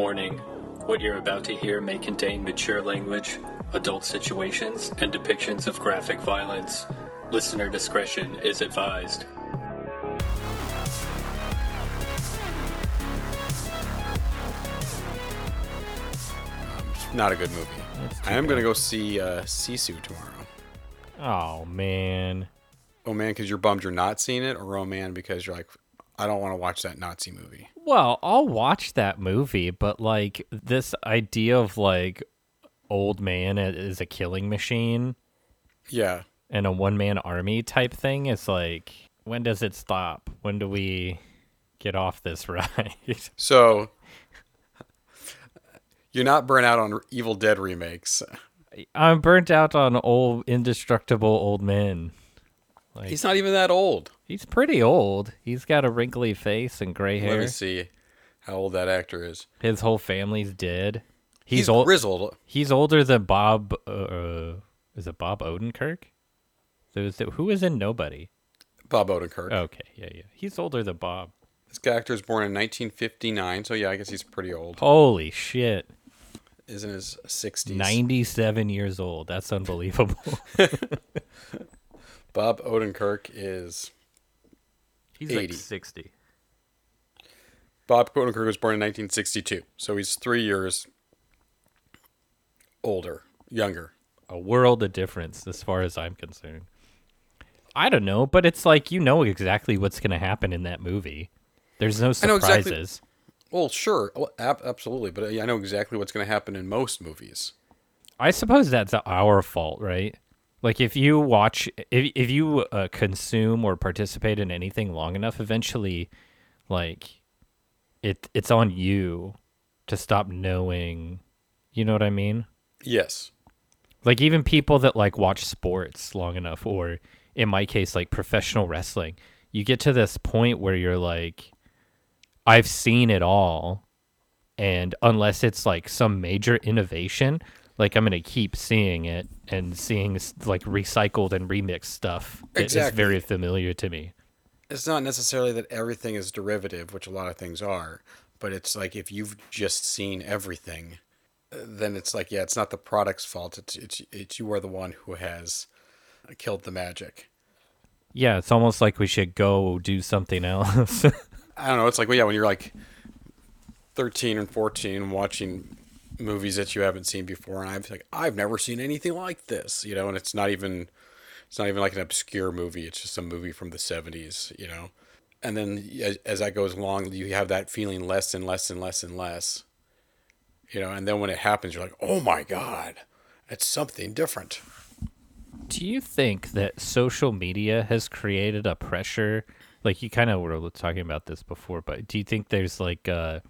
Warning What you're about to hear may contain mature language, adult situations, and depictions of graphic violence. Listener discretion is advised. Not a good movie. I am going to go see uh, Sisu tomorrow. Oh man. Oh man, because you're bummed you're not seeing it, or oh man, because you're like, I don't want to watch that Nazi movie. Well, I'll watch that movie, but like this idea of like old man is a killing machine Yeah. and a one man army type thing is like when does it stop? When do we get off this ride? So you're not burnt out on Evil Dead remakes. I'm burnt out on old indestructible old men. Like He's not even that old. He's pretty old. He's got a wrinkly face and gray hair. Let me see how old that actor is. His whole family's dead. He's, He's, old. grizzled. He's older than Bob. Uh, is it Bob Odenkirk? So is it, who is in Nobody? Bob Odenkirk. Okay, yeah, yeah. He's older than Bob. This actor was born in 1959, so yeah, I guess he's pretty old. Holy shit! Is in his 60s. Ninety-seven years old. That's unbelievable. Bob Odenkirk is He's 80. like sixty. Bob Odenkirk was born in 1962, so he's three years older, younger. A world of difference, as far as I'm concerned. I don't know, but it's like you know exactly what's going to happen in that movie. There's no surprises. exactly- Well, sure, well, ab- absolutely, but uh, I know exactly what's going to happen in most movies. I suppose that's our fault, right? Like if you watch, if if you uh, consume or participate in anything long enough, eventually, like, it it's on you to stop knowing. You know what I mean? Yes. Like even people that like watch sports long enough, or in my case, like professional wrestling, you get to this point where you're like, I've seen it all, and unless it's like some major innovation, like I'm gonna keep seeing it and seeing like recycled and remixed stuff that is Exactly. very familiar to me. It's not necessarily that everything is derivative, which a lot of things are, but it's like if you've just seen everything, then it's like, yeah, it's not the product's fault. It's it's, it's you are the one who has killed the magic. Yeah, it's almost like we should go do something else. I don't know. It's like, well, yeah, when you're like 13 and 14 watching movies that you haven't seen before, and I've like, I've never seen anything like this, you know, and it's not even, it's not even like an obscure movie. It's just a movie from the 70s, you know. And then as, as that goes along, you have that feeling less and less and less and less, you know. And then when it happens, you're like, oh my god, it's something different. Do you think that social media has created a pressure? Like you kind of were talking about this before, but do you think there's like a,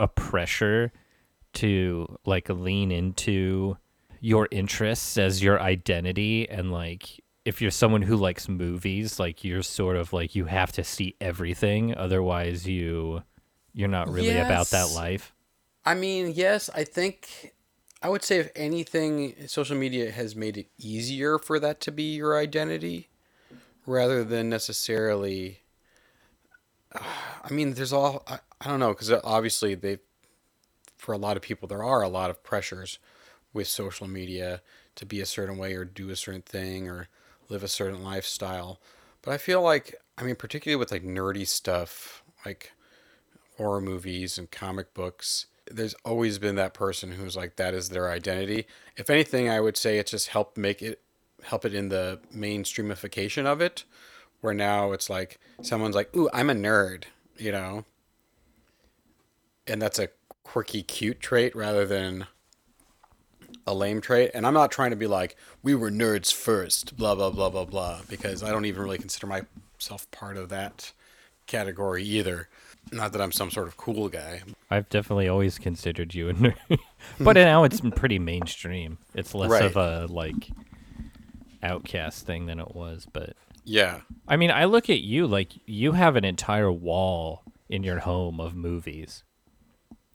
a pressure to like lean into your interests as your identity and like if you're someone who likes movies, like you're sort of like you have to see everything otherwise you you're not really about that life. I mean, yes, I think I would say if anything, social media has made it easier for that to be your identity rather than necessarily. I mean, there's all I, I don't know because obviously they, for a lot of people, there are a lot of pressures with social media to be a certain way or do a certain thing or live a certain lifestyle. But I feel like, I mean, particularly with like nerdy stuff, like horror movies and comic books there's always been that person who's like that is their identity if anything i would say it just helped make it help it in the mainstreamification of it where now it's like someone's like ooh i'm a nerd you know and that's a quirky cute trait rather than a lame trait and i'm not trying to be like we were nerds first blah blah blah blah blah because i don't even really consider myself part of that category either not that i'm some sort of cool guy I've definitely always considered you a nerd, but now it's pretty mainstream. It's less Right. of a like outcast thing than it was. But yeah I mean, I look at you like you have an entire wall in your home of movies,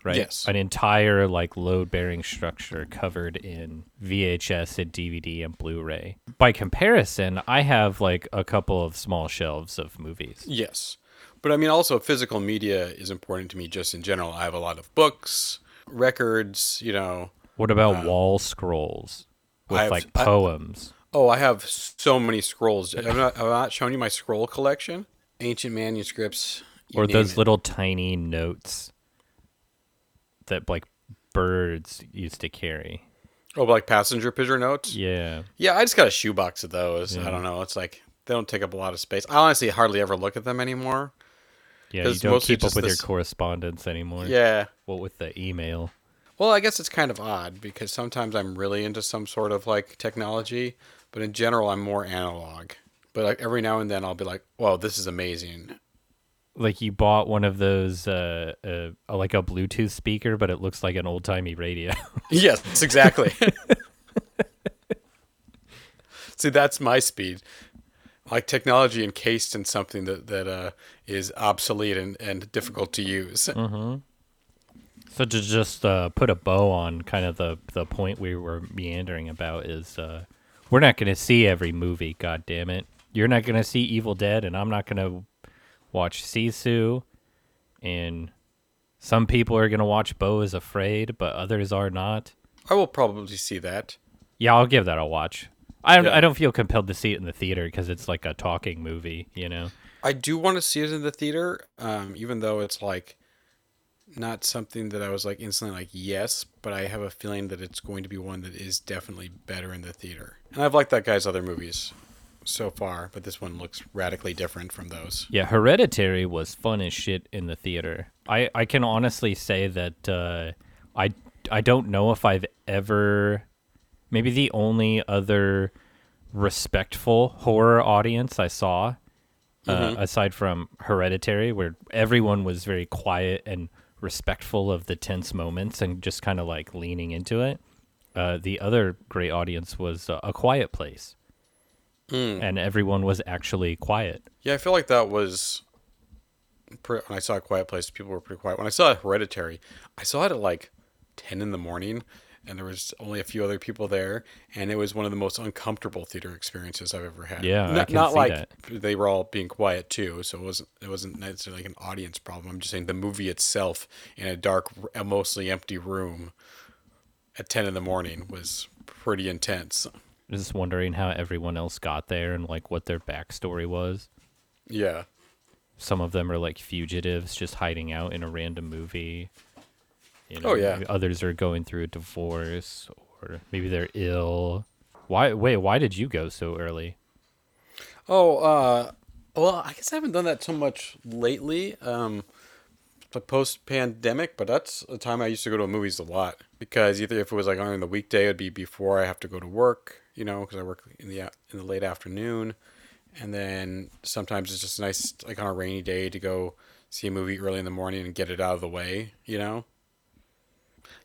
right? Yes. An entire like load-bearing structure covered in VHS and DVD and Blu-ray. By comparison, I have like a couple of small shelves of movies. Yes. But I mean, also physical media is important to me just in general. I have a lot of books, records, you know. What about um, wall scrolls with have- like I- poems? Oh, I have so many scrolls. I've not, I've not shown you my scroll collection. Ancient manuscripts. or those it. little tiny notes that like birds used to carry. Oh, like passenger pigeon notes. Yeah. Yeah, I just got a shoebox of those. Yeah. I don't know. It's like they don't take up a lot of space. I honestly hardly ever look at them anymore. Yeah, you don't keep up with this- your correspondence anymore. Yeah. What with the email? Well, I guess it's kind of odd because sometimes I'm really into some sort of like technology, but in general I'm more analog. But like every now and then I'll be like, "Whoa, this is amazing." Like you bought one of those uh, uh like a Bluetooth speaker, but it looks like an old timey radio. yes, exactly. See, that's my speed. Like technology encased in something that that uh, is obsolete and, and difficult to use. so to just uh, put a bow on kind of the the point we were meandering about is uh, we're not going to see every movie. God damn it! You're not going to see Evil Dead, and I'm not going to watch Sisu. And some people are going to watch Beau is Afraid, but others are not. I will probably see that. Yeah, I'll give that a watch. I don't, Yeah. I don't feel compelled to see it in the theater because it's like a talking movie, you know. I do want to see it in the theater, um, even though it's like not something that I was like instantly like yes, but I have a feeling that it's going to be one that is definitely better in the theater. And I've liked that guy's other movies so far, but this one looks radically different from those. Yeah, Hereditary was fun as shit in the theater. I, I can honestly say that uh, I I don't know if I've ever maybe the only other respectful horror audience I saw uh, aside from Hereditary, where everyone was very quiet and respectful of the tense moments and just kind of like leaning into it. Uh, the other great audience was uh, A Quiet Place, Mm. and everyone was actually quiet. Yeah, I feel like that was when I saw a Quiet Place. People were pretty quiet. When I saw Hereditary, I saw it at like ten in the morning, and there was only a few other people there, and it was one of the most uncomfortable theater experiences I've ever had. Yeah, not, not like that. they were all being quiet too, so it wasn't it wasn't necessarily like an audience problem. I'm just saying the movie itself in a dark, mostly empty room at ten in the morning was pretty intense. Just wondering how everyone else got there and like what their backstory was. Yeah. Some of them are like fugitives just hiding out in a random movie. You know, Oh, yeah. Others are going through a divorce or maybe they're ill. Why wait, why did you go so early? Oh, uh, well, I guess I haven't done that so much lately, um, like post pandemic, but that's a time I used to go to movies a lot because either if it was like on the weekday, it'd be before I have to go to work, you know, because I work in the in the late afternoon, and then sometimes it's just nice, like on a rainy day, to go see a movie early in the morning and get it out of the way, you know.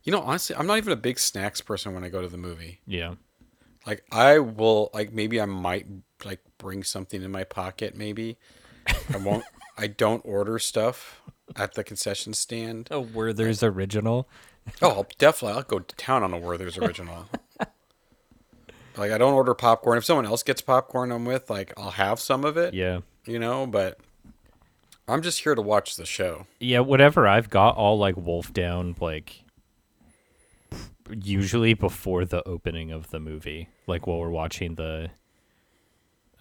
You know, honestly, I'm not even a big snacks person when I go to the movie. Yeah. Like I will like maybe I might like bring something in my pocket maybe. I won't I don't order stuff at the concession stand. A Werther's original. Oh, I'll definitely I'll go to town on a Werther's original. Like I don't order popcorn. If someone else gets popcorn I'm with, like I'll have some of it, Yeah. you know, but I'm just here to watch the show. Yeah, whatever I've got, I'll like wolf down like usually before the opening of the movie. Like while we're watching the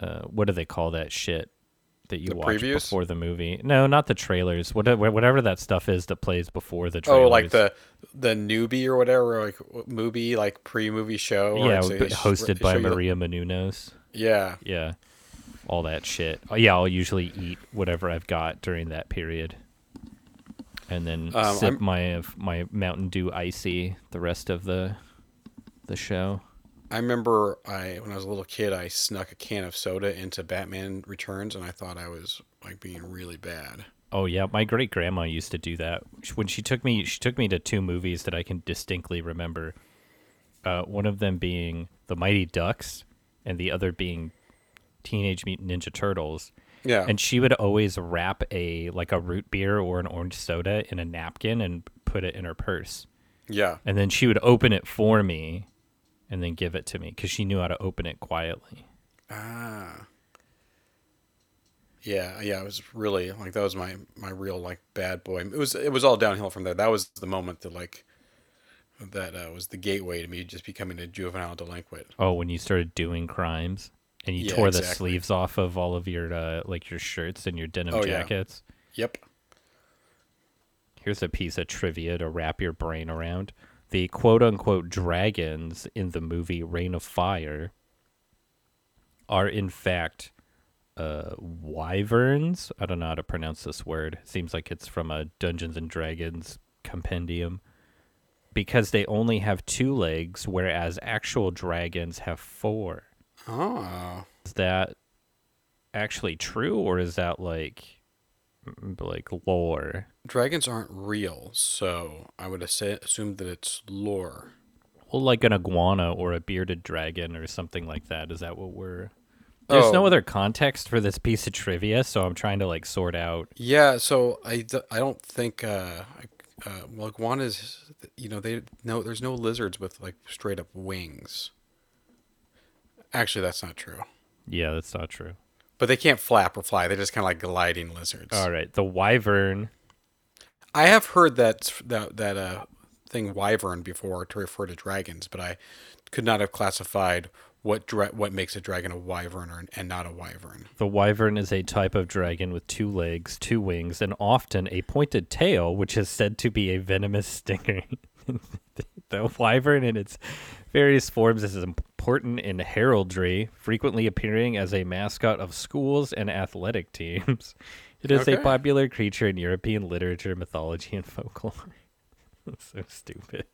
uh what do they call that shit that you The watch previews? before the movie? No, not the trailers. Whatever whatever that stuff is that plays before the trailers. Oh, like the the Noovie or whatever, like movie, like pre-movie show. or Yeah, it's- but they sh- hosted by you the- Maria Menounos. Yeah, Yeah. All that shit. Oh, yeah, I'll usually eat whatever I've got during that period. And then Um, sip I'm- my my Mountain Dew icy the rest of the the show. I remember I when I was a little kid, I snuck a can of soda into Batman Returns, and I thought I was like being really bad. Oh yeah, my great grandma used to do that. When she took me, she took me to two movies that I can distinctly remember. Uh, one of them being The Mighty Ducks, and the other being Teenage Mutant Ninja Turtles. Yeah, And she would always wrap a like a root beer or an orange soda in a napkin and put it in her purse. yeah, And then she would open it for me, and then give it to me because she knew how to open it quietly. ah, Yeah, yeah, it was really like that was my my real like bad boy. It was it was all downhill from there. That was the moment that like that uh, was the gateway to me just becoming a juvenile delinquent. Oh, when you started doing crimes and you Yeah, tore the sleeves off of all of your uh, like your shirts and your denim Oh, yeah. jackets. Yep. Here's a piece of trivia to wrap your brain around. The quote unquote dragons in the movie Reign of Fire are in fact uh, wyverns. I don't know how to pronounce this word. Seems like it's from a Dungeons and Dragons compendium. Because they only have two legs, whereas actual dragons have four. Oh, Is that actually true, or is that like like lore? dragons aren't real, so I would assume that it's lore. Well, like an iguana or a bearded dragon or something like that. Is that what we're? There's no Oh. other context for this piece of trivia, so I'm trying to like sort out. Yeah, so I, I don't think uh, uh well iguanas you know they no there's no lizards with like straight up wings. Actually, that's not true. Yeah, that's not true. But they can't flap or fly. They're just kind of like gliding lizards. All right, the wyvern. I have heard that that that uh thing wyvern before to refer to dragons, but I could not have classified what dra- what makes a dragon a wyvern or, and not a wyvern. The wyvern is a type of dragon with two legs, two wings, and often a pointed tail, which is said to be a venomous stinger. the wyvern in its various forms is important in heraldry, frequently appearing as a mascot of schools and athletic teams. It is a popular creature in European literature, mythology, and folklore. So stupid.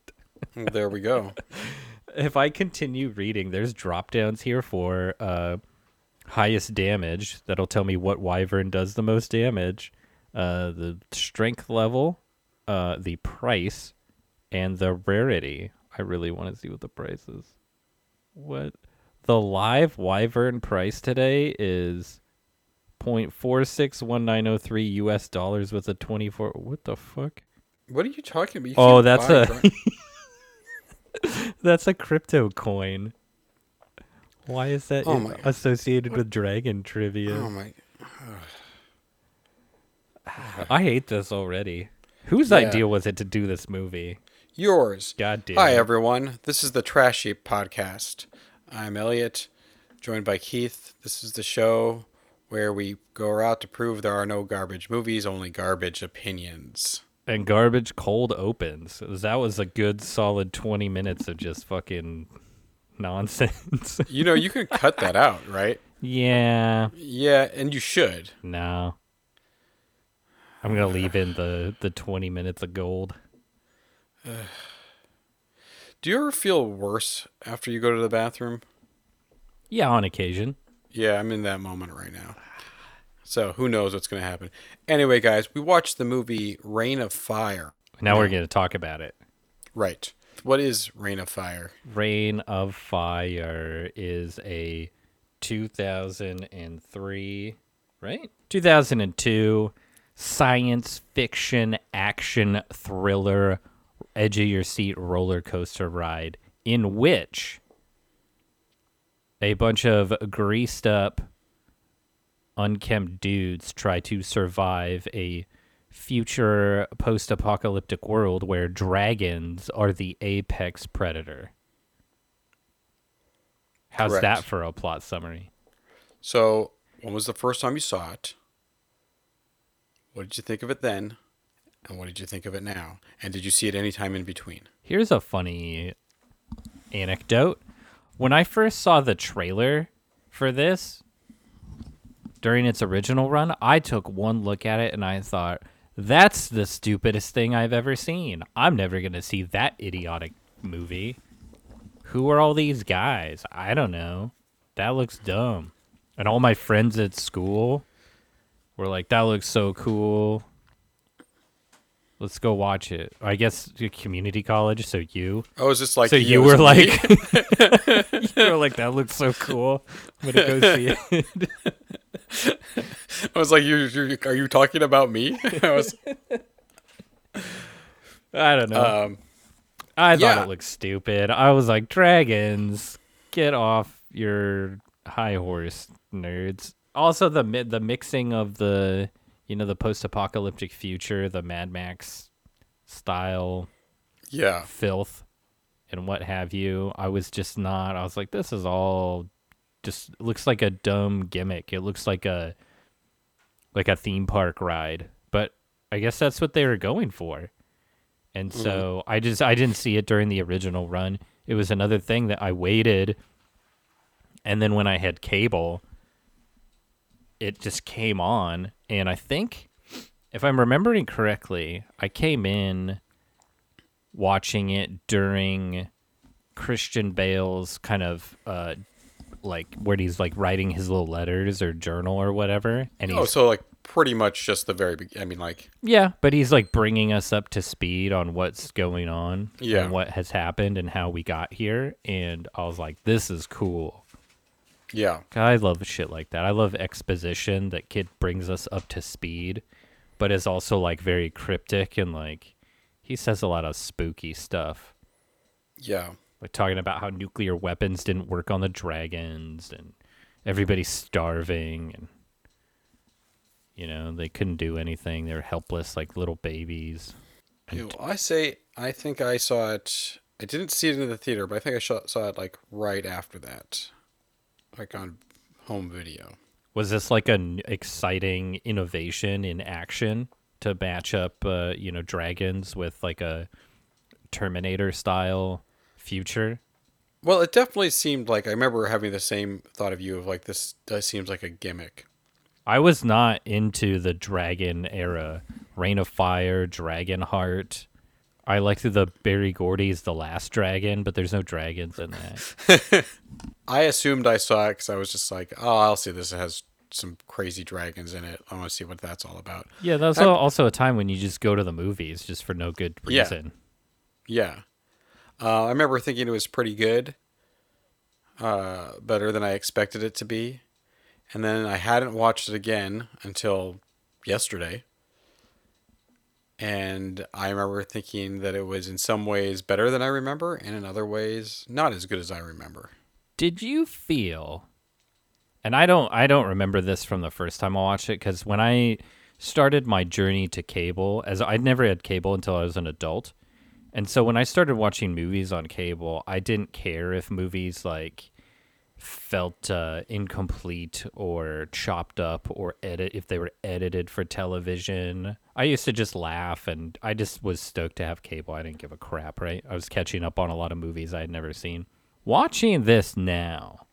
There we go. If I continue reading, there's drop downs here for uh, highest damage. That'll tell me what wyvern does the most damage, uh, the strength level, uh, the price, and the rarity. I really want to see what the price is. What the live wyvern price today is 0.461903 US dollars with a 24 What the fuck? What are you talking about? You Oh, that's a That's a crypto coin. Why is that Oh in- associated with dragon trivia? oh my. I hate this already. Whose Yeah. idea was it to do this movie? Yours. God damn. Hi everyone. This is the Trash Sheep podcast. I'm Elliot, joined by Keith. This is the show where we go out to prove there are no garbage movies, only garbage opinions. And garbage cold opens. That was a good solid 20 minutes of just fucking nonsense. You know, you can cut that out, right? yeah. Yeah, and you should. No. I'm going to leave in the the 20 minutes of gold. Do you ever feel worse after you go to the bathroom? Yeah, on occasion. Yeah, I'm in that moment right now. So who knows what's going to happen? Anyway, guys, we watched the movie Reign of Fire. Now we're going to talk about it. Right. What is Reign of Fire? Reign of Fire is a 2003, right? 2002 science fiction action thriller edge of your seat roller coaster ride in which a bunch of greased up unkempt dudes try to survive a future post-apocalyptic world where dragons are the apex predator. How's Correct. that for a plot summary? So, when was the first time you saw it? What did you think of it then? And what did you think of it now? And did you see it any time in between? Here's a funny anecdote. When I first saw the trailer for this during its original run, I took one look at it and I thought, that's the stupidest thing I've ever seen. I'm never going to see that idiotic movie. Who are all these guys? I don't know. That looks dumb. And all my friends at school were like, that looks so cool. Let's go watch it. I guess community college, so you. Oh, is this like so you were like, you were like, that looks so cool. I'm gonna go see it. I was like, you you are you talking about me? I was I don't know. um I thought yeah. it looked stupid. I was like, dragons, get off your high horse, nerds. also the the mixing of the you know the post-apocalyptic future, the Mad Max style Yeah. filth and what have you. I was just not. I was like, this is all just looks like a dumb gimmick. It looks like a like a theme park ride, but I guess that's what they were going for. And mm-hmm. so I just I didn't see it during the original run. It was another thing that I waited and then when I had cable it just came on and I think if I'm remembering correctly, I came in watching it during Christian Bale's kind of uh like where he's like writing his little letters or journal or whatever and he's Oh, so like pretty much just the very beginning. I mean, like, yeah, but he's like bringing us up to speed on what's going on Yeah. and what has happened and how we got here. And I was like, this is cool. Yeah. I love shit like that. I love exposition that kid brings us up to speed, but is also like very cryptic and like he says a lot of spooky stuff. Yeah. Like talking about how nuclear weapons didn't work on the dragons and everybody's starving and you know, they couldn't do anything. They're helpless like little babies. Yeah, well, I say, I think I saw it. I didn't see it in the theater, but I think I saw, saw it like right after that, like on home video. Was this like an exciting innovation in action to match up, uh, you know, dragons with like a Terminator style future? Well, it definitely seemed like I remember having the same thought of you of like this does seems like a gimmick. I was not into the dragon era, Reign of Fire, Dragon Heart. I liked the Berry Gordy's The Last Dragon, but there's no dragons in that. I assumed I saw it because I was just like, oh, I'll see this. It has some crazy dragons in it. I want to see what that's all about. Yeah, that was I'm- also a time when you just go to the movies just for no good Yeah. reason. Yeah. Uh, I remember thinking it was pretty good, uh, better than I expected it to be. And then I hadn't watched it again until yesterday. And I remember thinking that it was in some ways better than I remember, and in other ways not as good as I remember. did you feel and i don't i don't remember this from the first time i watched it because when i started my journey to cable as i'd never had cable until i was an adult and so when i started watching movies on cable i didn't care if movies like felt uh, incomplete or chopped up or edit if they were edited for television. I used to just laugh and i just was stoked to have cable. I didn't give a crap right? I was catching up on a lot of movies i had never seen. Watching this now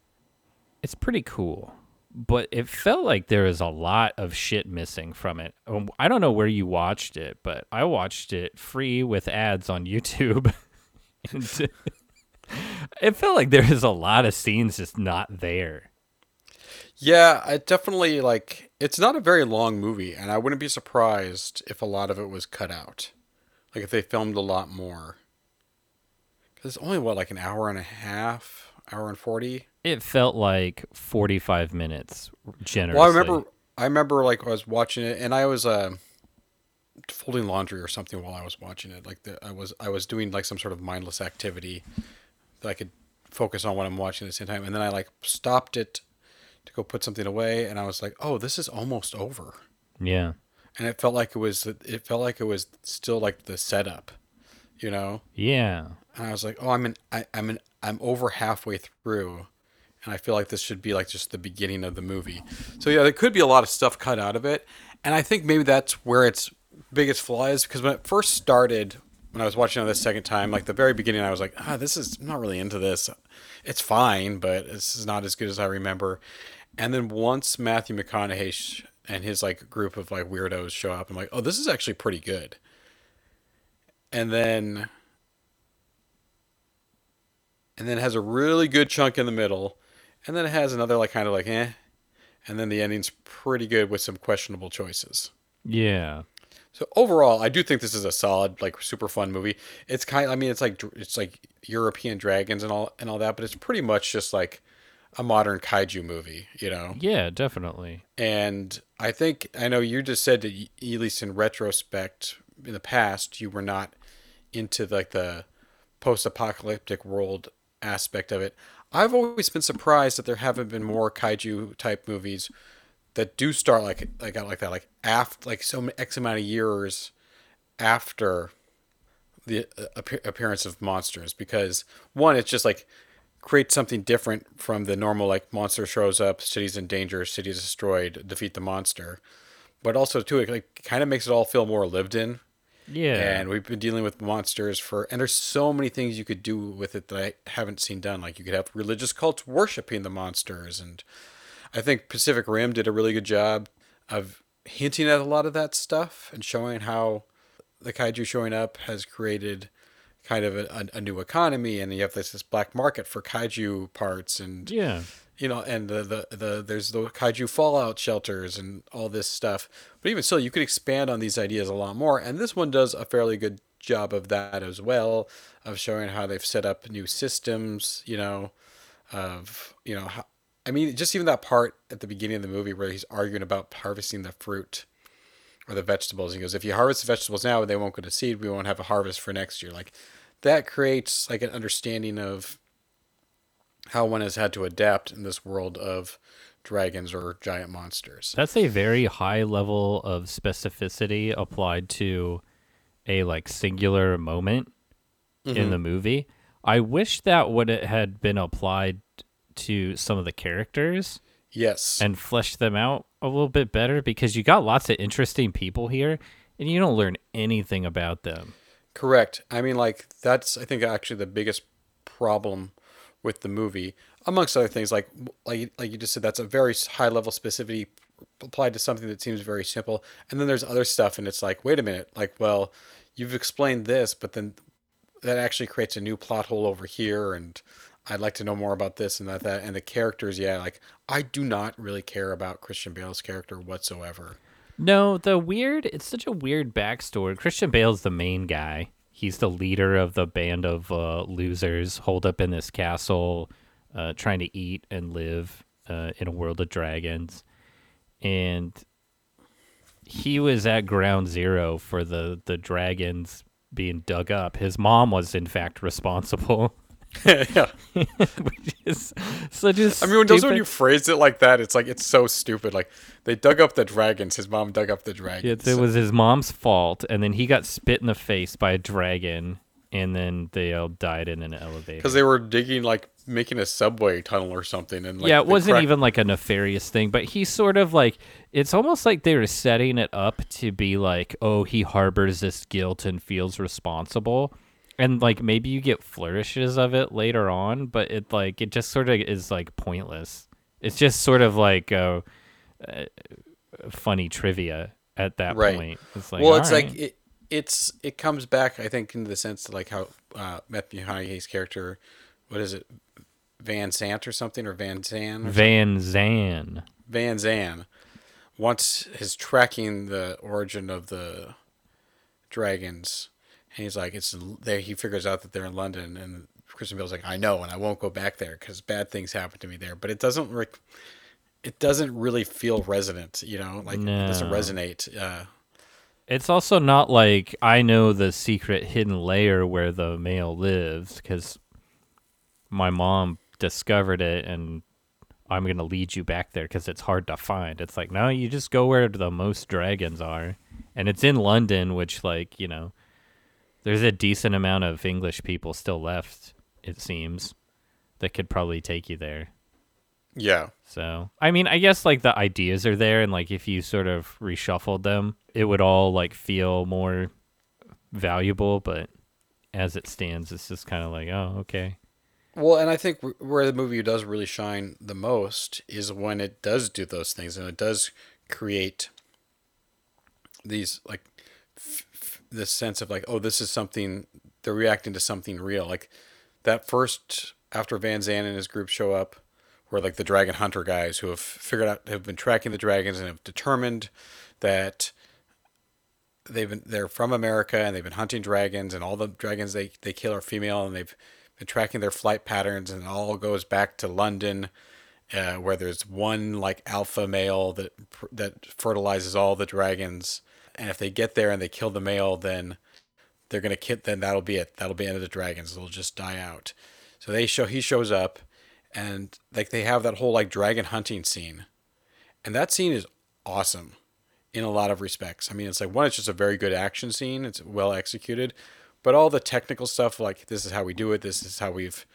it's pretty cool but it felt like there was a lot of shit missing from it. Um, i don't know where you watched it but i watched it free with ads on youtube it felt like there was a lot of scenes just not there Yeah, I definitely like it's not a very long movie, and I wouldn't be surprised if a lot of it was cut out. Like if they filmed a lot more. Cuz it's only what like an hour and a half, hour and 40. it felt like 45 minutes generously Well, I remember I remember like I was watching it and I was uh folding laundry or something while I was watching it. Like the, I was I was doing like some sort of mindless activity I could focus on what I'm watching at the same time. And then I like stopped it to go put something away and I was like, "Oh, this is almost over." yeah. And it felt like it was it felt like it was still like the setup you know? Yeah. And i was like oh i'm in I, i'm in i'm over halfway through and i feel like this should be like just the beginning of the movie. So yeah there could be a lot of stuff cut out of it and i think maybe that's where its biggest flaw is because when it first started when i was watching it the second time like the very beginning i was like ah this is I'm not really into this. It's fine but this is not as good as i remember. And then once matthew mcconaughey sh- and his like group of like weirdos show up i'm like oh this is actually pretty good. And then and then it has a really good chunk in the middle and then it has another like kind of like eh. And then the ending's pretty good with some questionable choices. Yeah so overall i do think this is a solid like super fun movie. It's kind i mean it's like it's like european dragons and all and all that but it's pretty much just like a modern kaiju movie you know? Yeah definitely. And I think I know you just said that at least in retrospect, in the past, you were not into like the post-apocalyptic world aspect of it. I've always been surprised that there haven't been more kaiju type movies that do start like like out like that like after like so x amount of years after the uh, appearance of monsters because one it's just like create something different from the normal like monster shows up cities in danger cities destroyed defeat the monster. But also too it like kind of makes it all feel more lived in. Yeah. And we've been dealing with monsters for and there's so many things you could do with it that i haven't seen done. Like you could have religious cults worshiping the monsters and i think pacific rim did a really good job of hinting at a lot of that stuff and showing how the kaiju showing up has created kind of a, a, new economy and you have this, this black market for kaiju parts and yeah. you know and the, the the there's the kaiju fallout shelters and all this stuff. But even still you could expand on these ideas a lot more. And this one does a fairly good job of that as well of showing how they've set up new systems you know of you know how, i mean just even that part at the beginning of the movie where he's arguing about harvesting the fruit or the vegetables. He goes, if you harvest the vegetables now, they won't go to seed. We won't have a harvest for next year. Like that creates like an understanding of how one has had to adapt in this world of dragons or giant monsters. That's a very high level of specificity applied to a like singular moment mm-hmm. in the movie. I wish that would it had been applied to some of the characters. Yes. And flesh them out a little bit better because you got lots of interesting people here and you don't learn anything about them. Correct. I mean, like, that's, I think, actually the biggest problem with the movie, amongst other things. Like, like, like you just said, that's a very high level specificity applied to something that seems very simple. And then there's other stuff, and it's like, wait a minute, like, well, you've explained this, but then that actually creates a new plot hole over here, and I'd like to know more about this and that that and the characters. Yeah, like I do not really care about Christian Bale's character whatsoever. No, the weird. It's such a weird backstory. Christian Bale's the main guy. He's the leader of the band of uh, losers holed up in this castle, uh, trying to eat and live uh, in a world of dragons, and he was at ground zero for the the dragons being dug up. His mom was in fact responsible. yeah. Which is such a I mean, when, when you phrase it like that, it's like it's so stupid. Like they dug up the dragons. His mom dug up the dragons. Yeah, it was his mom's fault, and then he got spit in the face by a dragon, and then they all died in an elevator because they were digging like making a subway tunnel or something. And like, yeah, it wasn't crack- even like a nefarious thing, but he sort of like it's almost like they were setting it up to be like, oh, he harbors this guilt and feels responsible and like maybe you get flourishes of it later on, but it like it just sort of is like pointless. It's just sort of like uh, uh funny trivia at that right. point. It's like well, it's right. like it, it's it comes back. I think in the sense of like how uh, Matthew McConaughey's character, what is it, Van Sant or something or Van Zan? Van Zan. Van Zan. Once his tracking the origin of the dragons and he's like, it's there. He figures out that they're in London, and Christian Bale's like, I know, and I won't go back there because bad things happen to me there. But it doesn't like, it doesn't really feel resonant, you know, like no. it doesn't resonate. Uh, it's also not like I know the secret hidden layer where the male lives because my mom discovered it and I'm going to lead you back there because it's hard to find. It's like, no, you just go where the most dragons are. And it's in London, which, like, you know, there's a decent amount of English people still left, it seems, that could probably take you there. Yeah. So, I mean, I guess like the ideas are there, and like if you sort of reshuffled them, it would all like feel more valuable. But as it stands, it's just kind of like, oh, okay. Well, and I think where the movie does really shine the most is when it does do those things and it does create these like this sense of like, oh, this is something they're reacting to something real. Like that first after Van Zan and his group show up, where like the dragon hunter guys who have figured out have been tracking the dragons and have determined that they've been they're from America and they've been hunting dragons and all the dragons they, they kill are female and they've been tracking their flight patterns and it all goes back to London uh, where there's one like alpha male that that fertilizes all the dragons and if they get there and they kill the male, then they're gonna kill. Then that'll be it. That'll be end of the dragons. They'll just die out. So they show he shows up, and like they have that whole like dragon hunting scene, And that scene is awesome in a lot of respects. I mean, it's like one, it's just a very good action scene. It's well executed, but all the technical stuff, like this is how we do it. This is how we've.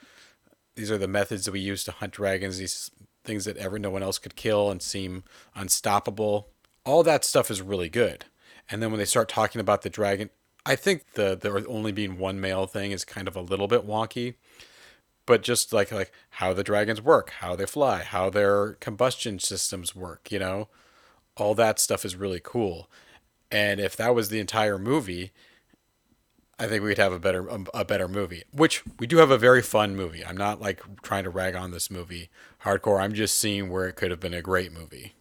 These are the methods that we use to hunt dragons. These things that ever no one else could kill and seem unstoppable. All that stuff is really good. And then when they start talking about the dragon, I think the there only being one male thing is kind of a little bit wonky. But just like like how the dragons work, how they fly, how their combustion systems work, you know, all that stuff is really cool. And if that was the entire movie, I think we'd have a better a, a, better movie. Which we do have a very fun movie. I'm not like trying to rag on this movie hardcore. I'm just seeing where it could have been a great movie.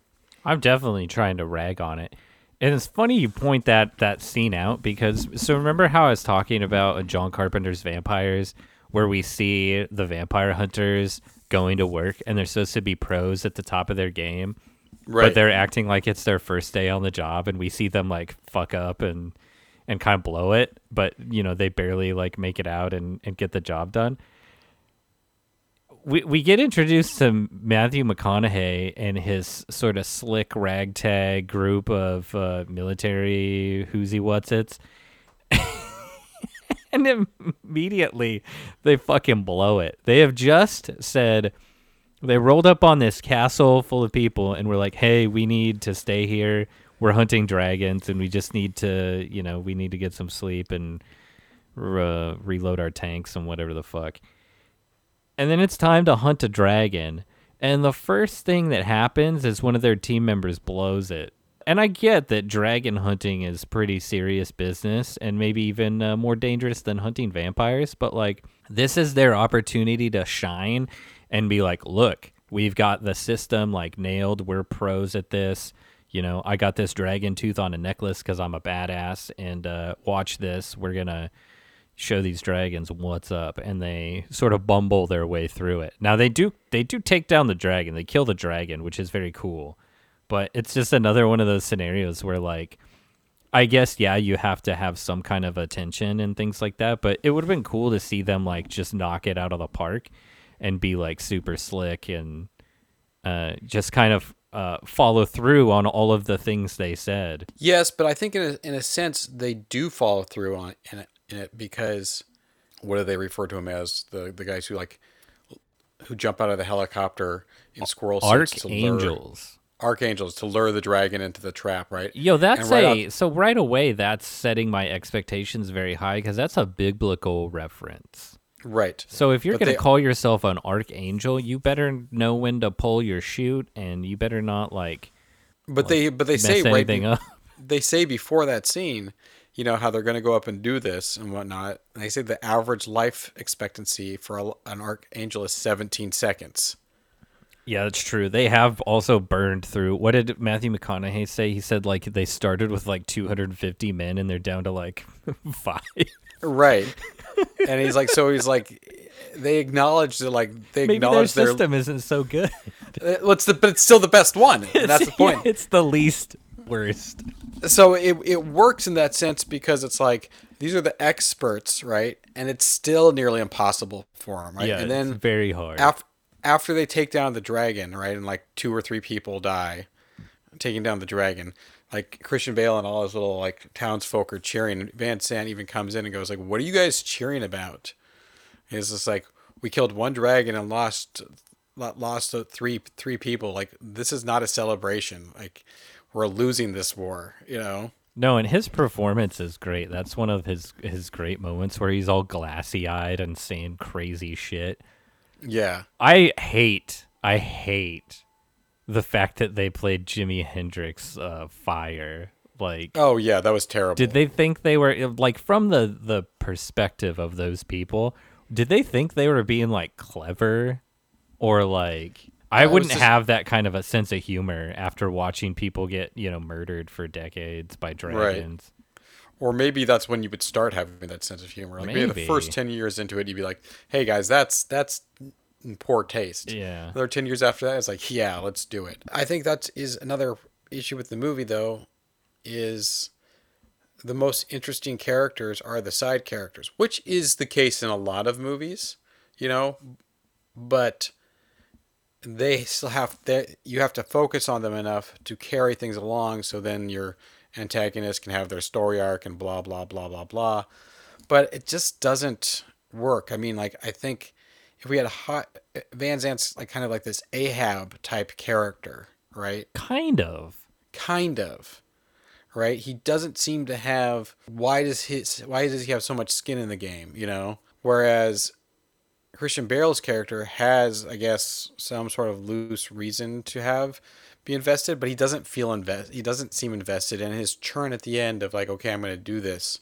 I'm definitely trying to rag on it. And it's funny you point that that scene out because so remember how I was talking about John Carpenter's vampires where we see the vampire hunters going to work and they're supposed to be pros at the top of their game. Right. But they're acting like it's their first day on the job and we see them like fuck up and and kind of blow it, but you know, they barely like make it out and, and get the job done. We we get introduced to Matthew McConaughey and his sort of slick ragtag group of uh, military who's what's its. and immediately they fucking blow it. They have just said they rolled up on this castle full of people and we're like, "Hey, we need to stay here we're hunting dragons and we just need to, you know, we need to get some sleep and uh, reload our tanks and whatever the fuck. And then it's time to hunt a dragon. And the first thing that happens is one of their team members blows it. And I get that dragon hunting is pretty serious business and maybe even uh, more dangerous than hunting vampires, but like this is their opportunity to shine and be like, look, we've got the system like nailed. We're pros at this you know, I got this dragon tooth on a necklace because I'm a badass, and uh, watch this. We're gonna show these dragons what's up, and they sort of bumble their way through it. Now they do they do take down the dragon. They kill the dragon, which is very cool. But it's just another one of those scenarios where like. I guess yeah, you have to have some kind of attention and things like that, but it would have been cool to see them like just knock it out of the park and be like super slick and uh, just kind of uh, follow through on all of the things they said. Yes, but I think in a, in a sense they do follow through on in in it because what do they refer to him as the the guys who like who jump out of the helicopter in squirrel suits archangels. archangels to lure the dragon into the trap, right? Yo, that's right a so right away that's setting my expectations very high because that's a biblical reference. Right. So if you're going to call yourself an archangel, you better know when to pull your chute, and you better not like. But like, they but they say right. Be, they say before that scene, you know how they're going to go up and do this and whatnot. And they say the average life expectancy for a, an archangel is 17 seconds. Yeah, that's true. They have also burned through. What did Matthew McConaughey say? He said like they started with like 250 men and they're down to like five. Right and he's like, so he's like, they acknowledge that like they Maybe acknowledge their system isn't so good. Uh, What's the but it's still the best one. That's the point. Yeah, it's the least worst. So it it works in that sense because it's like these are the experts, right? And it's still nearly impossible for them, right? Yeah, and then very hard. After after they take down the dragon, right, and like two or three people die taking down the dragon, like Christian Bale and all his little like townsfolk are cheering. Van Sant even comes in and goes like, "What are you guys cheering about?" And it's just like we killed one dragon and lost lost three three people. Like this is not a celebration. Like we're losing this war. You know. No, and his performance is great. That's one of his his great moments where he's all glassy eyed and saying crazy shit. Yeah. I hate I hate the fact that they played Jimi Hendrix uh, Fire like oh yeah that was terrible did they think they were like from the the perspective of those people did they think they were being like clever or like I wouldn't just... have that kind of a sense of humor after watching people get you know murdered for decades by dragons right. or maybe that's when you would start having that sense of humor like maybe, maybe the first 10 years into it you'd be like hey guys that's that's in poor taste. Yeah. Another 10 years after that, it's like, yeah, let's do it. I think that is another issue with the movie, though, is the most interesting characters are the side characters, which is the case in a lot of movies, you know, but they still have that you have to focus on them enough to carry things along so then your antagonist can have their story arc and blah blah blah blah blah. But it just doesn't work. I mean like i think if we had a hot van zant's like kind of like this ahab type character right? Kind of. kind of right? He doesn't seem to have why does his why does he have so much skin in the game you know? Whereas christian bale's character has i guess some sort of loose reason to have be invested but he doesn't feel invest he doesn't seem invested and his churn at the end of like okay i'm going to do this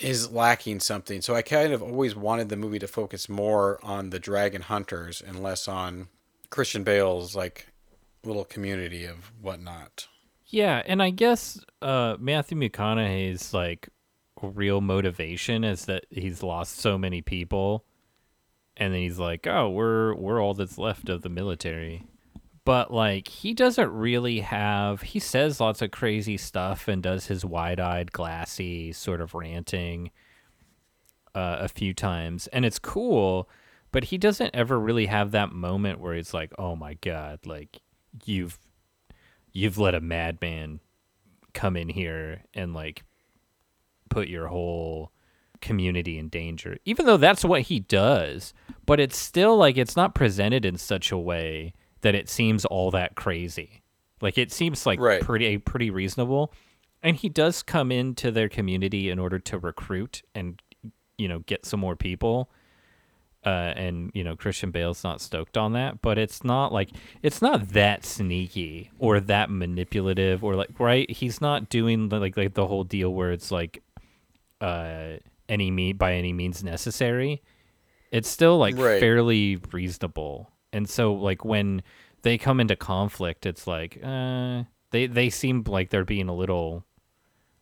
is lacking something. So i kind of always wanted the movie to focus more on the dragon hunters and less on christian bale's like little community of whatnot. Yeah, and I guess uh, Matthew McConaughey's like real motivation is that he's lost so many people, and then he's like, "Oh, we're we're all that's left of the military." But like, he doesn't really have. He says lots of crazy stuff and does his wide-eyed, glassy sort of ranting uh, a few times, and it's cool. But he doesn't ever really have that moment where it's like, "Oh my god, like you've you've let a madman come in here and like put your whole community in danger even though that's what he does but it's still like it's not presented in such a way that it seems all that crazy like it seems like Right. pretty pretty reasonable and he does come into their community in order to recruit and you know get some more people uh, and you know Christian Bale's not stoked on that, but it's not like it's not that sneaky or that manipulative or like right. He's not doing like like the whole deal where it's like uh any me by any means necessary. It's still like Right. fairly reasonable, and so like when they come into conflict, it's like uh they they seem like they're being a little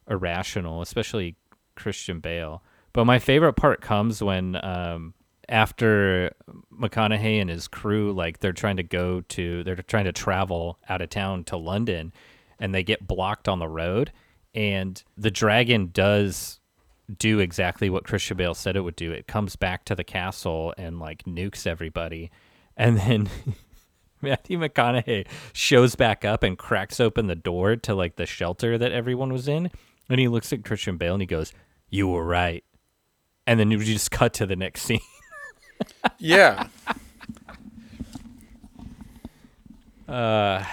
irrational, especially Christian Bale. But my favorite part comes when um after McConaughey and his crew like they're trying to go to they're trying to travel out of town to London and they get blocked on the road and the dragon does do exactly what Christian Bale said it would do. It comes back to the castle and like nukes everybody. And then Matthew McConaughey shows back up and cracks open the door to like the shelter that everyone was in. And he looks at Christian Bale and he goes, You were right. And then you just cut to the next scene. yeah Uh,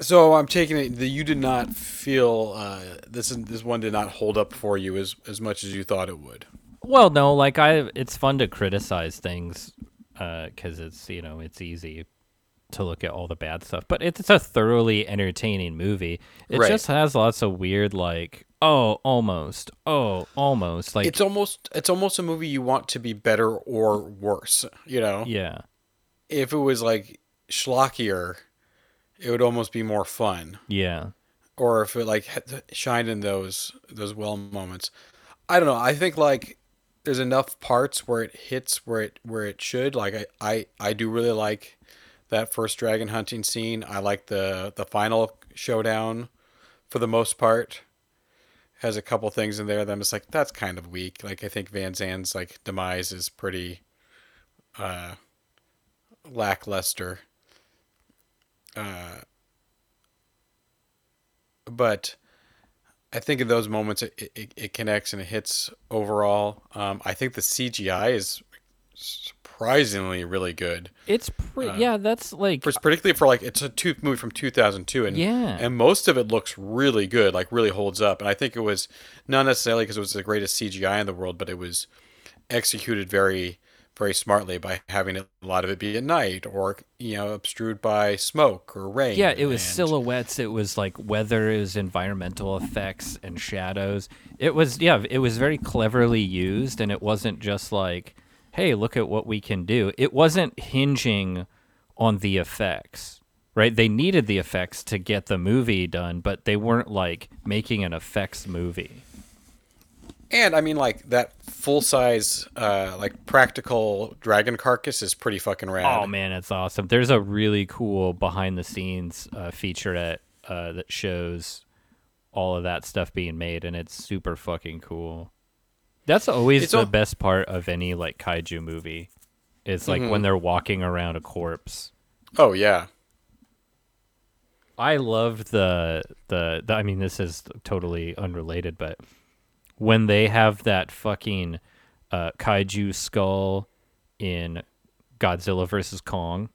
so i'm taking it that you did not feel uh, this this one did not hold up for you as as much as you thought it would well, no, like I, it's fun to criticize things because it's you know it's easy to look at all the bad stuff, but it's a thoroughly entertaining movie. It Right. just has lots of weird like oh almost oh almost like it's almost it's almost a movie you want to be better or worse you know yeah if it was like schlockier it would almost be more fun. Yeah. Or if it like shined in those those well moments. I don't know. I think like there's enough parts where it hits where it where it should. Like i i, I do really like that first dragon hunting scene. I like the the final showdown for the most part. Has a couple things in there that i'm just like that's kind of weak. Like i think Van Zan's like demise is pretty uh lackluster uh but I think in those moments it, it, it connects and it hits overall. Um, I think the CGI is surprisingly really good, it's pre- yeah that's like for, particularly for like it's a two, movie from 2002, and Yeah. and most of it looks really good, like really holds up. And I think it was not necessarily because it was the greatest CGI in the world, but it was executed very very smartly by having a lot of it be at night or you know obstrued by smoke or rain. Yeah, it was and- silhouettes. It was like weather. It was environmental effects and shadows. It was yeah. It was very cleverly used, and it wasn't just like, "Hey, look at what we can do." It wasn't hinging on the effects, right? They needed the effects to get the movie done, but they weren't like making an effects movie. And I mean, like that full size, uh, like practical dragon carcass is pretty fucking rad. Oh man, it's awesome. There's a really cool behind the scenes uh, featurette uh, that shows all of that stuff being made, and it's super fucking cool. That's always It's the al- best part of any like kaiju movie. It's like Mm-hmm. when they're walking around a corpse. Oh yeah. I love the, the the I mean this is totally unrelated, but when they have that fucking uh, kaiju skull in Godzilla versus Kong,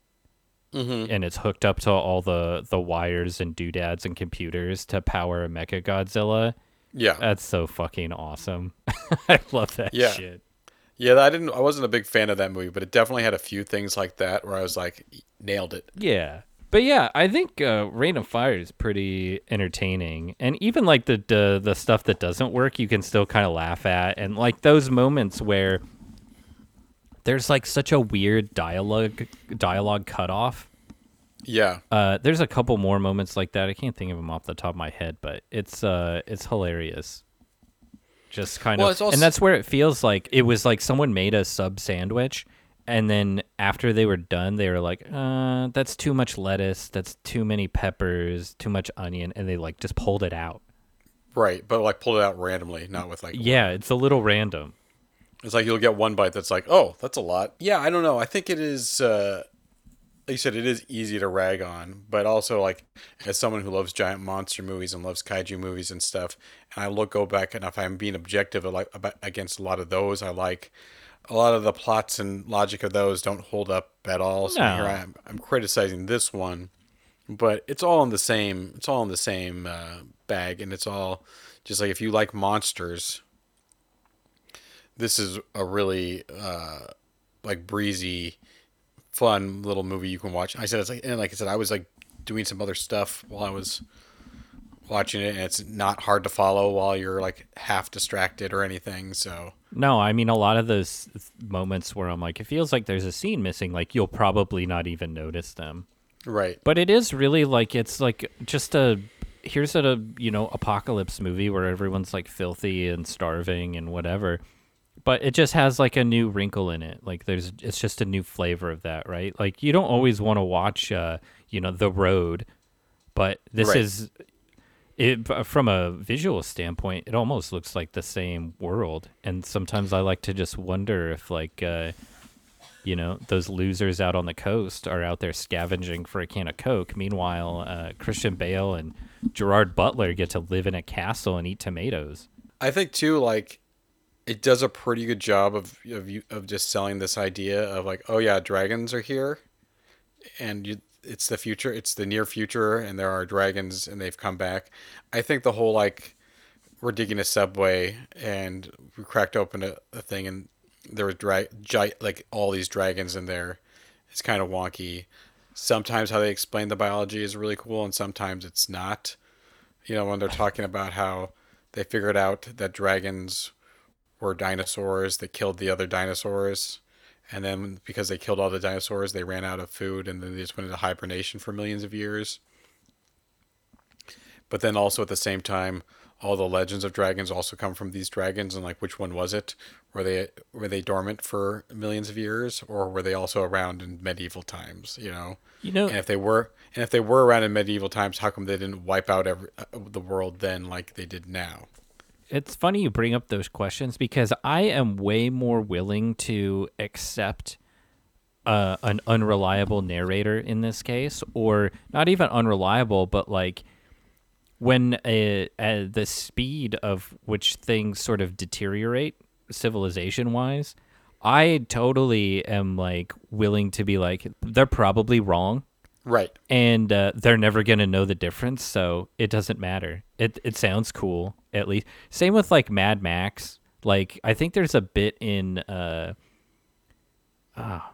Mm-hmm. and it's hooked up to all the the wires and doodads and computers to power a Mecha Godzilla. Yeah. That's so fucking awesome. I love that Yeah. shit. Yeah, I didn't. I wasn't a big fan of that movie, but it definitely had a few things like that where I was like, nailed it. Yeah. But yeah, I think uh, Reign of Fire is pretty entertaining, and even like the the, the stuff that doesn't work, you can still kind of laugh at, and like those moments where there's like such a weird dialogue dialogue cutoff. Yeah, Uh, there's a couple more moments like that. I can't think of them off the top of my head, but it's uh it's hilarious. Just kind Well, of, also- and that's where it feels like it was like someone made a sub sandwich, and then after they were done, they were like, "Uh, that's too much lettuce. That's too many peppers. Too much onion," and they like just pulled it out. right. But like pulled it out randomly, not with like. Yeah, it's a little random. It's like you'll get one bite that's like, oh, that's a lot. Yeah, I don't know. I think it is. Uh, like you said, it is easy to rag on, but also like as someone who loves giant monster movies and loves kaiju movies and stuff, and I look go back and if I'm being objective like about, against a lot of those, I like a lot of the plots and logic of those don't hold up at all. So No. here I am, I'm criticizing this one, but it's all in the same. It's all in the same uh, bag, and it's all just like if you like monsters, this is a really uh, like breezy, fun little movie you can watch. I said it's like and like I said, I was like doing some other stuff while I was watching it, and it's not hard to follow while you're like half distracted or anything. So No, I mean a lot of those moments where I'm like, it feels like there's a scene missing. Like you'll probably not even notice them. right, But it is really like it's like just a here's a you know apocalypse movie where everyone's like filthy and starving and whatever. But it just has like a new wrinkle in it. Like there's it's just a new flavor of that, right? Like you don't always want to watch uh, you know, The Road, but this Right. is it from a visual standpoint, it almost looks like the same world. And sometimes I like to just wonder if like uh you know those losers out on the coast are out there scavenging for a can of coke. Meanwhile uh, christian bale and gerard butler get to live in a castle and eat tomatoes. I think too like it does a pretty good job of of of just selling this idea of like oh yeah dragons are here. And you, it's the future it's the near future and there are dragons and they've come back. I think the whole like we're digging a subway and we cracked open a, a thing and there was dra- gi- like all these dragons in there. It's kind of wonky. Sometimes how they explain the biology is really cool and sometimes it's not. You know when they're talking about how they figured out that dragons were dinosaurs that killed the other dinosaurs and then because they killed all the dinosaurs they ran out of food and then they just went into hibernation for millions of years. But then also at the same time all the legends of dragons also come from these dragons and like which one was it? Were they were they dormant for millions of years or were they also around in medieval times you know? You know and if they were and if they were around in medieval times how come they didn't wipe out every, uh, the world then like they did now it's funny you bring up those questions because i am way more willing to accept uh, an unreliable narrator in this case or not even unreliable but like when uh uh the speed of which things sort of deteriorate civilization wise i totally am like willing to be like they're probably wrong right and uh, they're never gonna know the difference, so it doesn't matter. It it sounds cool at least. Same with like Mad Max. Like I think there's a bit in uh, ah,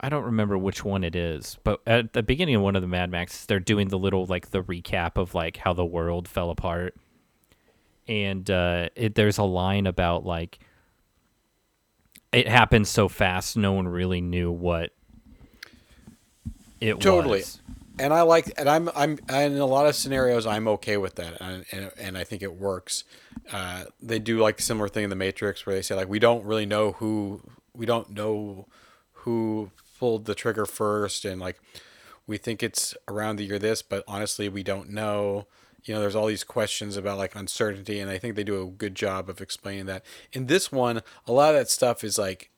I don't remember which one it is, but at the beginning of one of the Mad Max, they're doing the little like the recap of like how the world fell apart, and uh, it, there's a line about like it happened so fast, no one really knew what it Totally. was. and I like, and I'm, I'm, in a lot of scenarios, I'm okay with that, and and, and I think it works. Uh, they do like a similar thing in the Matrix where they say like we don't really know who, we don't know who pulled the trigger first, and like we think it's around the year this, but honestly we don't know. You know, there's all these questions about like uncertainty, and I think they do a good job of explaining that. In this one, a lot of that stuff is like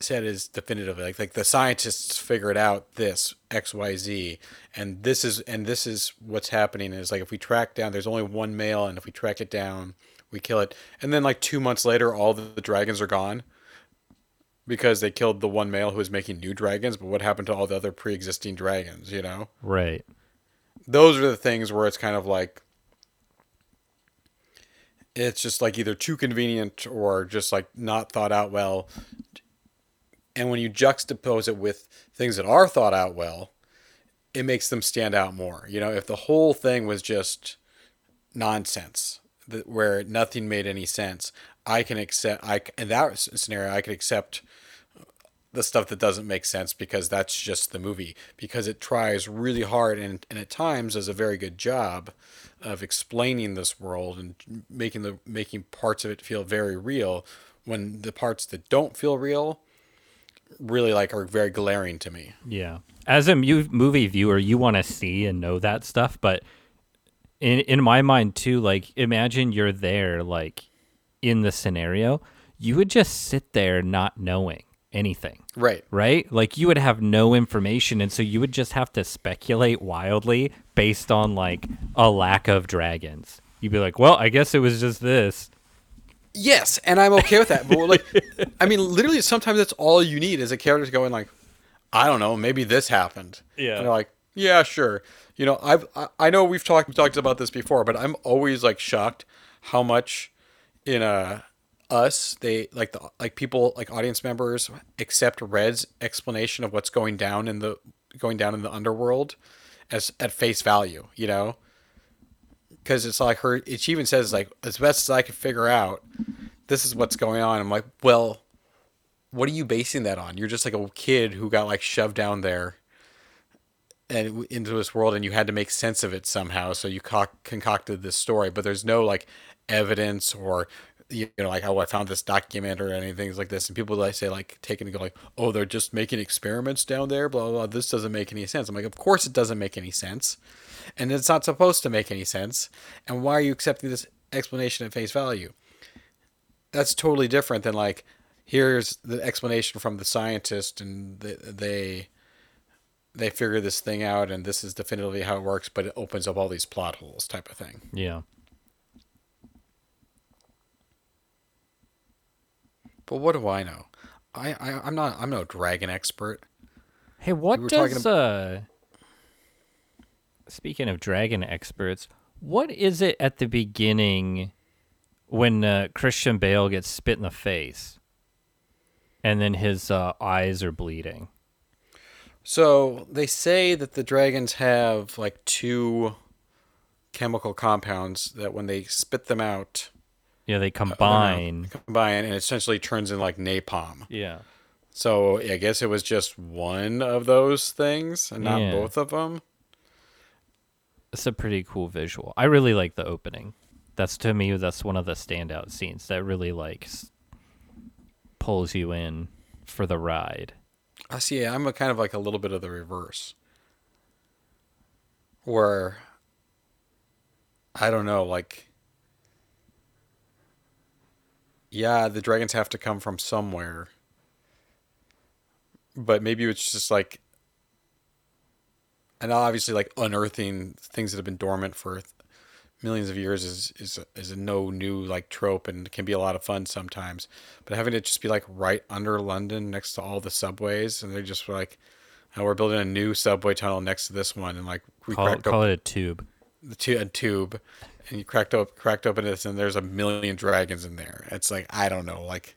said is definitively like like the scientists figured out this X Y Z, and this is and this is what's happening is like if we track down, there's only one male, and if we track it down, we kill it, and then like two months later, all the, the dragons are gone because they killed the one male who was making new dragons. But what happened to all the other pre-existing dragons? You know, Right. those are the things where it's kind of like it's just like either too convenient or just like not thought out well. And when you juxtapose it with things that are thought out well, it makes them stand out more. You know, if the whole thing was just nonsense, that where nothing made any sense, I can accept. I in that scenario, I could accept the stuff that doesn't make sense because that's just the movie because it tries really hard and, and at times does a very good job of explaining this world and making the making parts of it feel very real when the parts that don't feel real really like are very glaring to me Yeah. As a mu- movie viewer, you want to see and know that stuff, but in in my mind too, like imagine you're there like in the scenario, you would just sit there not knowing anything. right Right? Like you would have no information and so you would just have to speculate wildly based on like a lack of dragons. You'd be like, "Well, I guess it was just this." Yes and i'm okay with that but like i mean literally sometimes that's all you need is a character going like i don't know maybe this happened. Yeah. and they're like yeah sure. You know i've I, I know we've talked talked about this before but i'm always like shocked how much in uh us they like the like people like audience members accept red's explanation of what's going down in the going down in the underworld as at face value you know because it's like her she even says like as best as i can figure out this is what's going on. I'm like well what are you basing that on? You're just like a kid who got like shoved down there and into this world and you had to make sense of it somehow so you co- concocted this story. But there's no like evidence or you know like oh i found this document or anything like this and people like say like take it and go like oh they're just making experiments down there blah blah blah this doesn't make any sense. I'm like of course it doesn't make any sense and it's not supposed to make any sense and why are you accepting this explanation at face value? That's totally different than like here's the explanation from the scientist and they, they figure this thing out and this is definitively how it works but it opens up all these plot holes type of thing. Yeah. But what do i know i, I i'm not i'm no dragon expert Hey, what talking does uh Speaking of dragon experts, what is it at the beginning when uh, Christian Bale gets spit in the face and then his uh, eyes are bleeding? so they say that the dragons have like two chemical compounds that when they spit them out Yeah, they combine. combine and essentially turns in like napalm Yeah. So I guess it was just one of those things and not Yeah. both of them. It's a pretty cool visual. I really like the opening. That's to me that's one of the standout scenes that really like pulls you in for the ride. I see. I'm a kind of like a little bit of the reverse, where I don't know, like, yeah, the dragons have to come from somewhere, but maybe it's just like, and obviously, like unearthing things that have been dormant for millions of years is is is a no new like trope and can be a lot of fun sometimes. But having it just be like right under London next to all the subways and they're just like oh, we're building a new subway tunnel next to this one and like we Call, call up it a tube. the tu- a tube and you cracked up cracked open this and there's a million dragons in there. It's like I don't know, like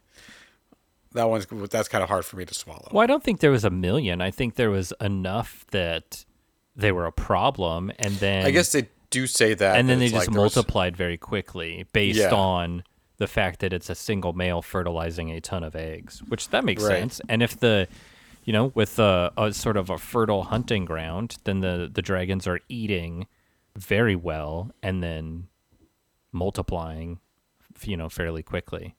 that one's that's kind of hard for me to swallow. Well, I don't think there was a million. I think there was enough that they were a problem, and then I guess they do say that and then they just like there was- multiplied very quickly based Yeah. on the fact that it's a single male fertilizing a ton of eggs, which that makes Right. sense. And if the, you know, with a, a sort of a fertile hunting ground, then the the dragons are eating very well and then multiplying, you know, fairly quickly.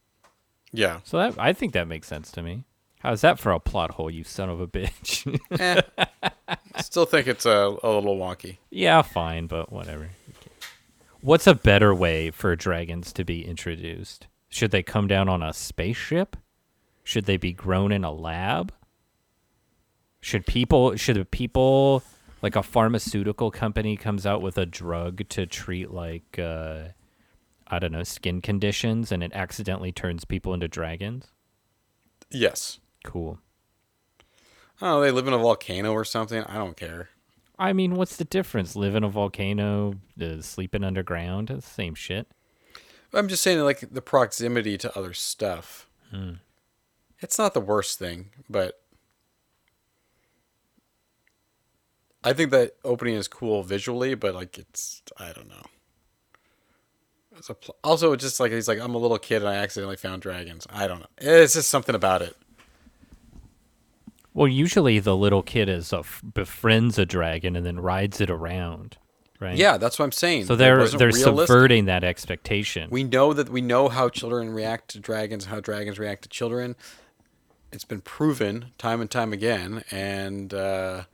Yeah. So that I think that makes sense to me. How's that for a plot hole, you son of a bitch? Eh. Still think it's a, a little wonky. yeah, fine, but whatever. What's a better way for dragons to be introduced? Should they come down on a spaceship? Should they be grown in a lab? Should people should the people like a pharmaceutical company comes out with a drug to treat like uh I don't know, skin conditions and it accidentally turns people into dragons? Yes. Cool. Oh, they live in a volcano or something. I don't care. I mean, what's the difference? Live in a volcano, uh, sleeping underground, it's the same shit. I'm just saying, like the proximity to other stuff. Hmm. It's not the worst thing, but I think that opening is cool visually, but like it's I don't know. It's a pl- also just like he's like I'm a little kid and I accidentally found dragons. I don't know. It's just something about it. Well, usually the little kid is a f- befriends a dragon and then rides it around, right? Yeah, that's what I'm saying. So they're they're realistic. subverting that expectation. We know that we know how children react to dragons, how dragons react to children. It's been proven time and time again, and uh,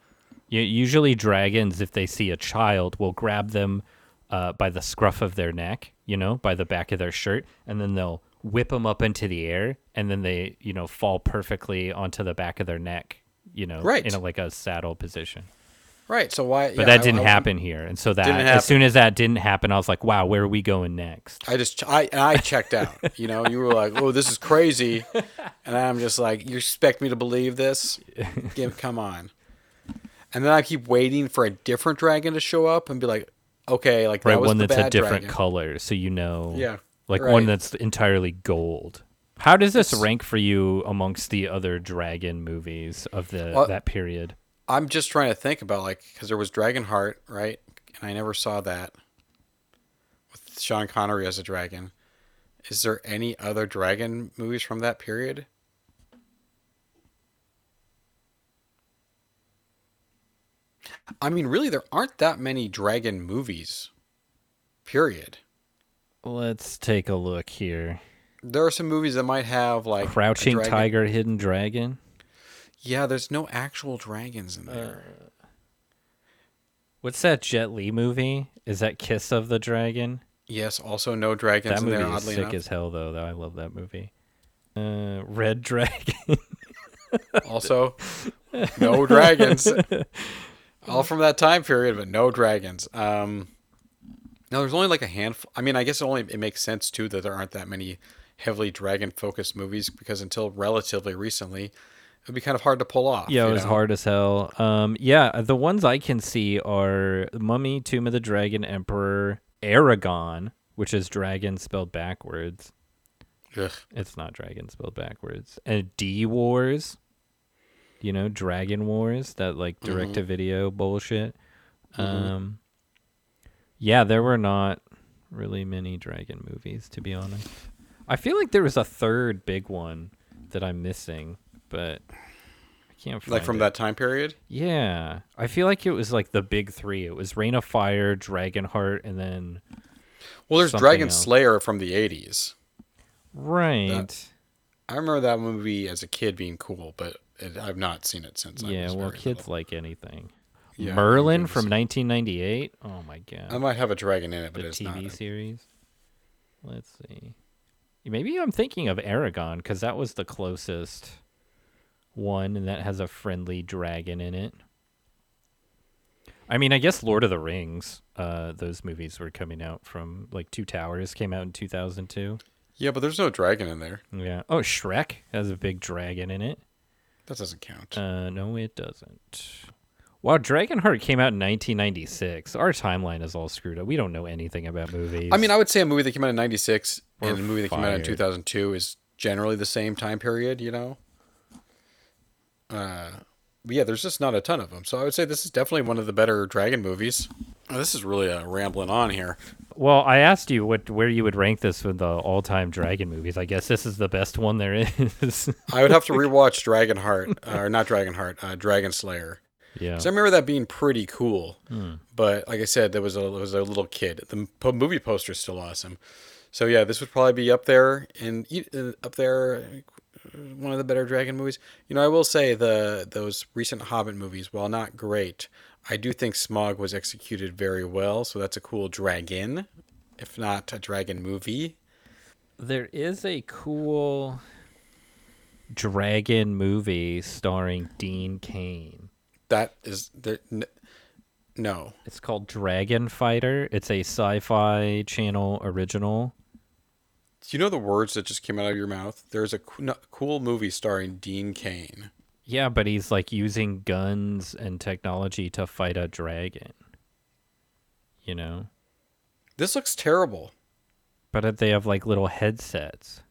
usually dragons, if they see a child, will grab them uh, by the scruff of their neck, you know, by the back of their shirt, and then they'll whip them up into the air, and then they, you know, fall perfectly onto the back of their neck, you know, Right. in a, like a saddle position. right. So why? But yeah, that didn't I- happen here, and so that as soon as that didn't happen, I was like, wow, where are we going next? I just I and I checked out. You know, you were like, "Oh, this is crazy," and I'm just like, "You expect me to believe this? Give, come on!" And then I keep waiting for a different dragon to show up and be like, "Okay, like Right, that was one the that's a different dragon. color, so you know. Yeah, like right. one that's entirely gold. How does this It's- rank for you amongst the other dragon movies of the Uh, that period? I'm just trying to think about like because there was Dragonheart, right? And I never saw that with Sean Connery as a dragon. Is there any other dragon movies from that period? I mean, really, there aren't that many dragon movies. Period. Let's take a look here. There are some movies that might have like Crouching Tiger, Hidden Dragon. Yeah, there's no actual dragons in there. What's that Jet Li movie? Is that Kiss of the Dragon? yes, also no dragons that in movie there. is sick enough. as hell, though. Though I love that movie. Uh, Red Dragon. Also, no dragons. All from that time period, but no dragons. Um, now there's only like a handful. I mean, I guess it only it makes sense too that there aren't that many heavily dragon focused movies because until relatively recently, it would be kind of hard to pull off. yeah, it was know? hard as hell. Um, yeah, the ones I can see are Mummy, Tomb of the Dragon Emperor, Eragon, which is dragon spelled backwards. Ugh. It's not dragon spelled backwards. And D Wars. You know, Dragon Wars, that like Mm-hmm. direct to video bullshit. Um Yeah, there were not really many dragon movies to be honest. I feel like there was a third big one that I'm missing, but I can't find Like from it. that time period. Yeah. I feel like it was like the big 3. It was Reign of Fire, Dragonheart, and then Well, there's Something Dragon else. Slayer from the '80s. Right. I remember that movie as a kid being cool, but it, I've not seen it since. I yeah, was well, kids little. like anything. Yeah, Merlin from 1998. Oh my god. I might have a dragon in it, but the it's TV not. series. Let's see. Maybe I'm thinking of Eragon because that was the closest one, and that has a friendly dragon in it. I mean, I guess Lord of the Rings. Uh, those movies were coming out from like Two Towers came out in 2002. Yeah, but there's no dragon in there. Yeah. Oh, Shrek has a big dragon in it. That doesn't count. Uh, no, it doesn't. Wow, Dragonheart came out in 1996. Our timeline is all screwed up. We don't know anything about movies. I mean, I would say a movie that came out in '96 We're and a movie that came out in 2002 is generally the same time period. You know. Uh, yeah, there's just not a ton of them. So I would say this is definitely one of the better dragon movies. This is really uh, rambling on here. Well, I asked you what where you would rank this with the all-time dragon movies. I guess this is the best one there is. I would have to rewatch Dragonheart, uh, or not Dragonheart, uh, Dragon Slayer. yeah. So I remember that being pretty cool. But like I said, there was a there was a little kid. The po- movie poster is still awesome. So yeah, this would probably be up there and uh, up there, one of the better dragon movies. You know, I will say the those recent Hobbit movies, while not great, I do think Smaug was executed very well. So that's a cool dragon, if not a dragon movie. There is a cool dragon movie starring Dean Cain. That is there. N- no. It's called Dragon Fighter. It's a sci-fi channel original. Do you know the words that just came out of your mouth? There's a co- cool movie starring Dean Cain. Yeah, but he's like using guns and technology to fight a dragon. You know? This looks terrible. But they have like little headsets.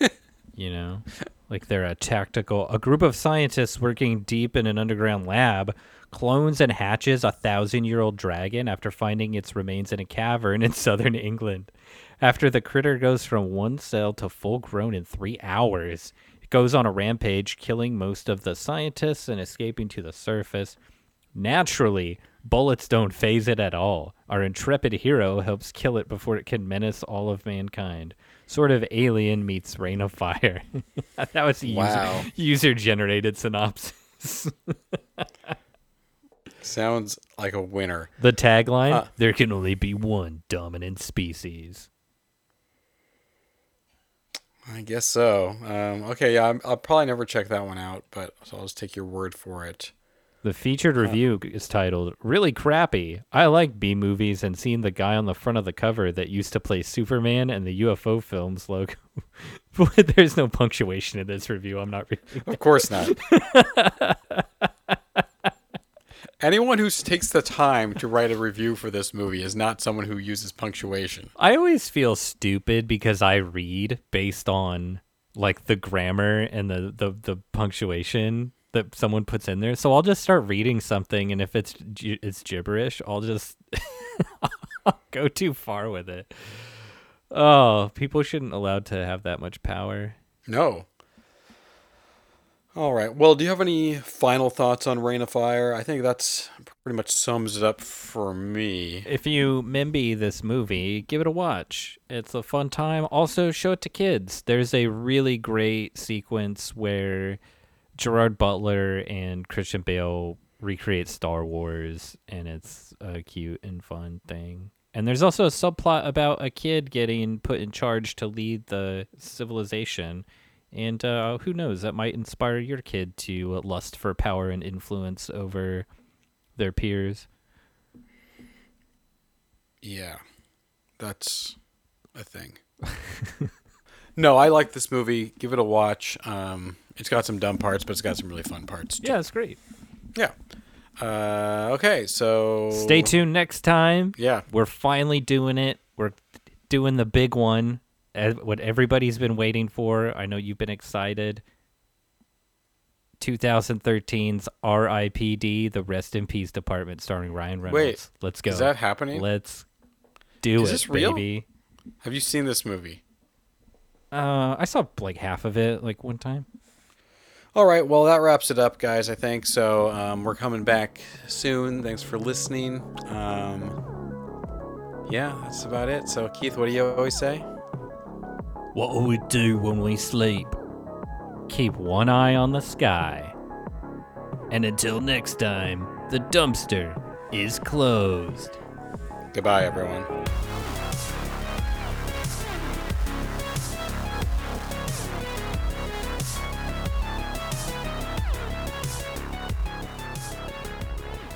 you know? Like they're a tactical a group of scientists working deep in an underground lab clones and hatches a thousand year old dragon after finding its remains in a cavern in southern England. After the critter goes from one cell to full grown in three hours, it goes on a rampage, killing most of the scientists and escaping to the surface. Naturally, bullets don't phase it at all. Our intrepid hero helps kill it before it can menace all of mankind. Sort of alien meets Reign of Fire. that was a Wow. user generated synopsis. Sounds like a winner. The tagline Uh. There can only be one dominant species. I guess so. Um, okay, yeah, I'm, I'll probably never check that one out, but so I'll just take your word for it. The featured review is titled Really Crappy. I like B movies and seeing the guy on the front of the cover that used to play Superman and the UFO films logo. but there's no punctuation in this review. I'm not reading. Of course not. Anyone who takes the time to write a review for this movie is not someone who uses punctuation. I always feel stupid because I read based on like the grammar and the, the, the punctuation that someone puts in there. So I'll just start reading something, and if it's it's gibberish, I'll just I'll go too far with it. Oh, people shouldn't allowed to have that much power. No. All right. Well, do you have any final thoughts on Reign of Fire? I think that's pretty much sums it up for me. If you memby this movie, give it a watch. It's a fun time. Also, show it to kids. There's a really great sequence where Gerard Butler and Christian Bale recreate Star Wars, and it's a cute and fun thing. And there's also a subplot about a kid getting put in charge to lead the civilization. And uh, who knows, that might inspire your kid to lust for power and influence over their peers. Yeah. That's a thing. no, I like this movie. Give it a watch. Um, it's got some dumb parts, but it's got some really fun parts. Too. Yeah, it's great. Yeah. Uh, okay, so Stay tuned next time. Yeah. We're finally doing it. We're doing the big one, what everybody's been waiting for. I know you've been excited. 2013's R.I.P.D. The Rest in Peace Department, starring Ryan Reynolds. Wait, let's go. Is that happening? Let's do Is it, this real? baby. Have you seen this movie? Uh, I saw like half of it like one time. All right, well, that wraps it up, guys, I think. So um, we're coming back soon. Thanks for listening. Um, yeah, that's about it. So, Keith, what do you always say? What will we do when we sleep? Keep one eye on the sky. And until next time, the dumpster is closed. Goodbye, everyone.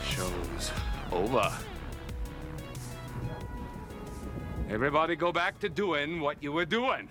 Show's over. Everybody go back to doing what you were doing.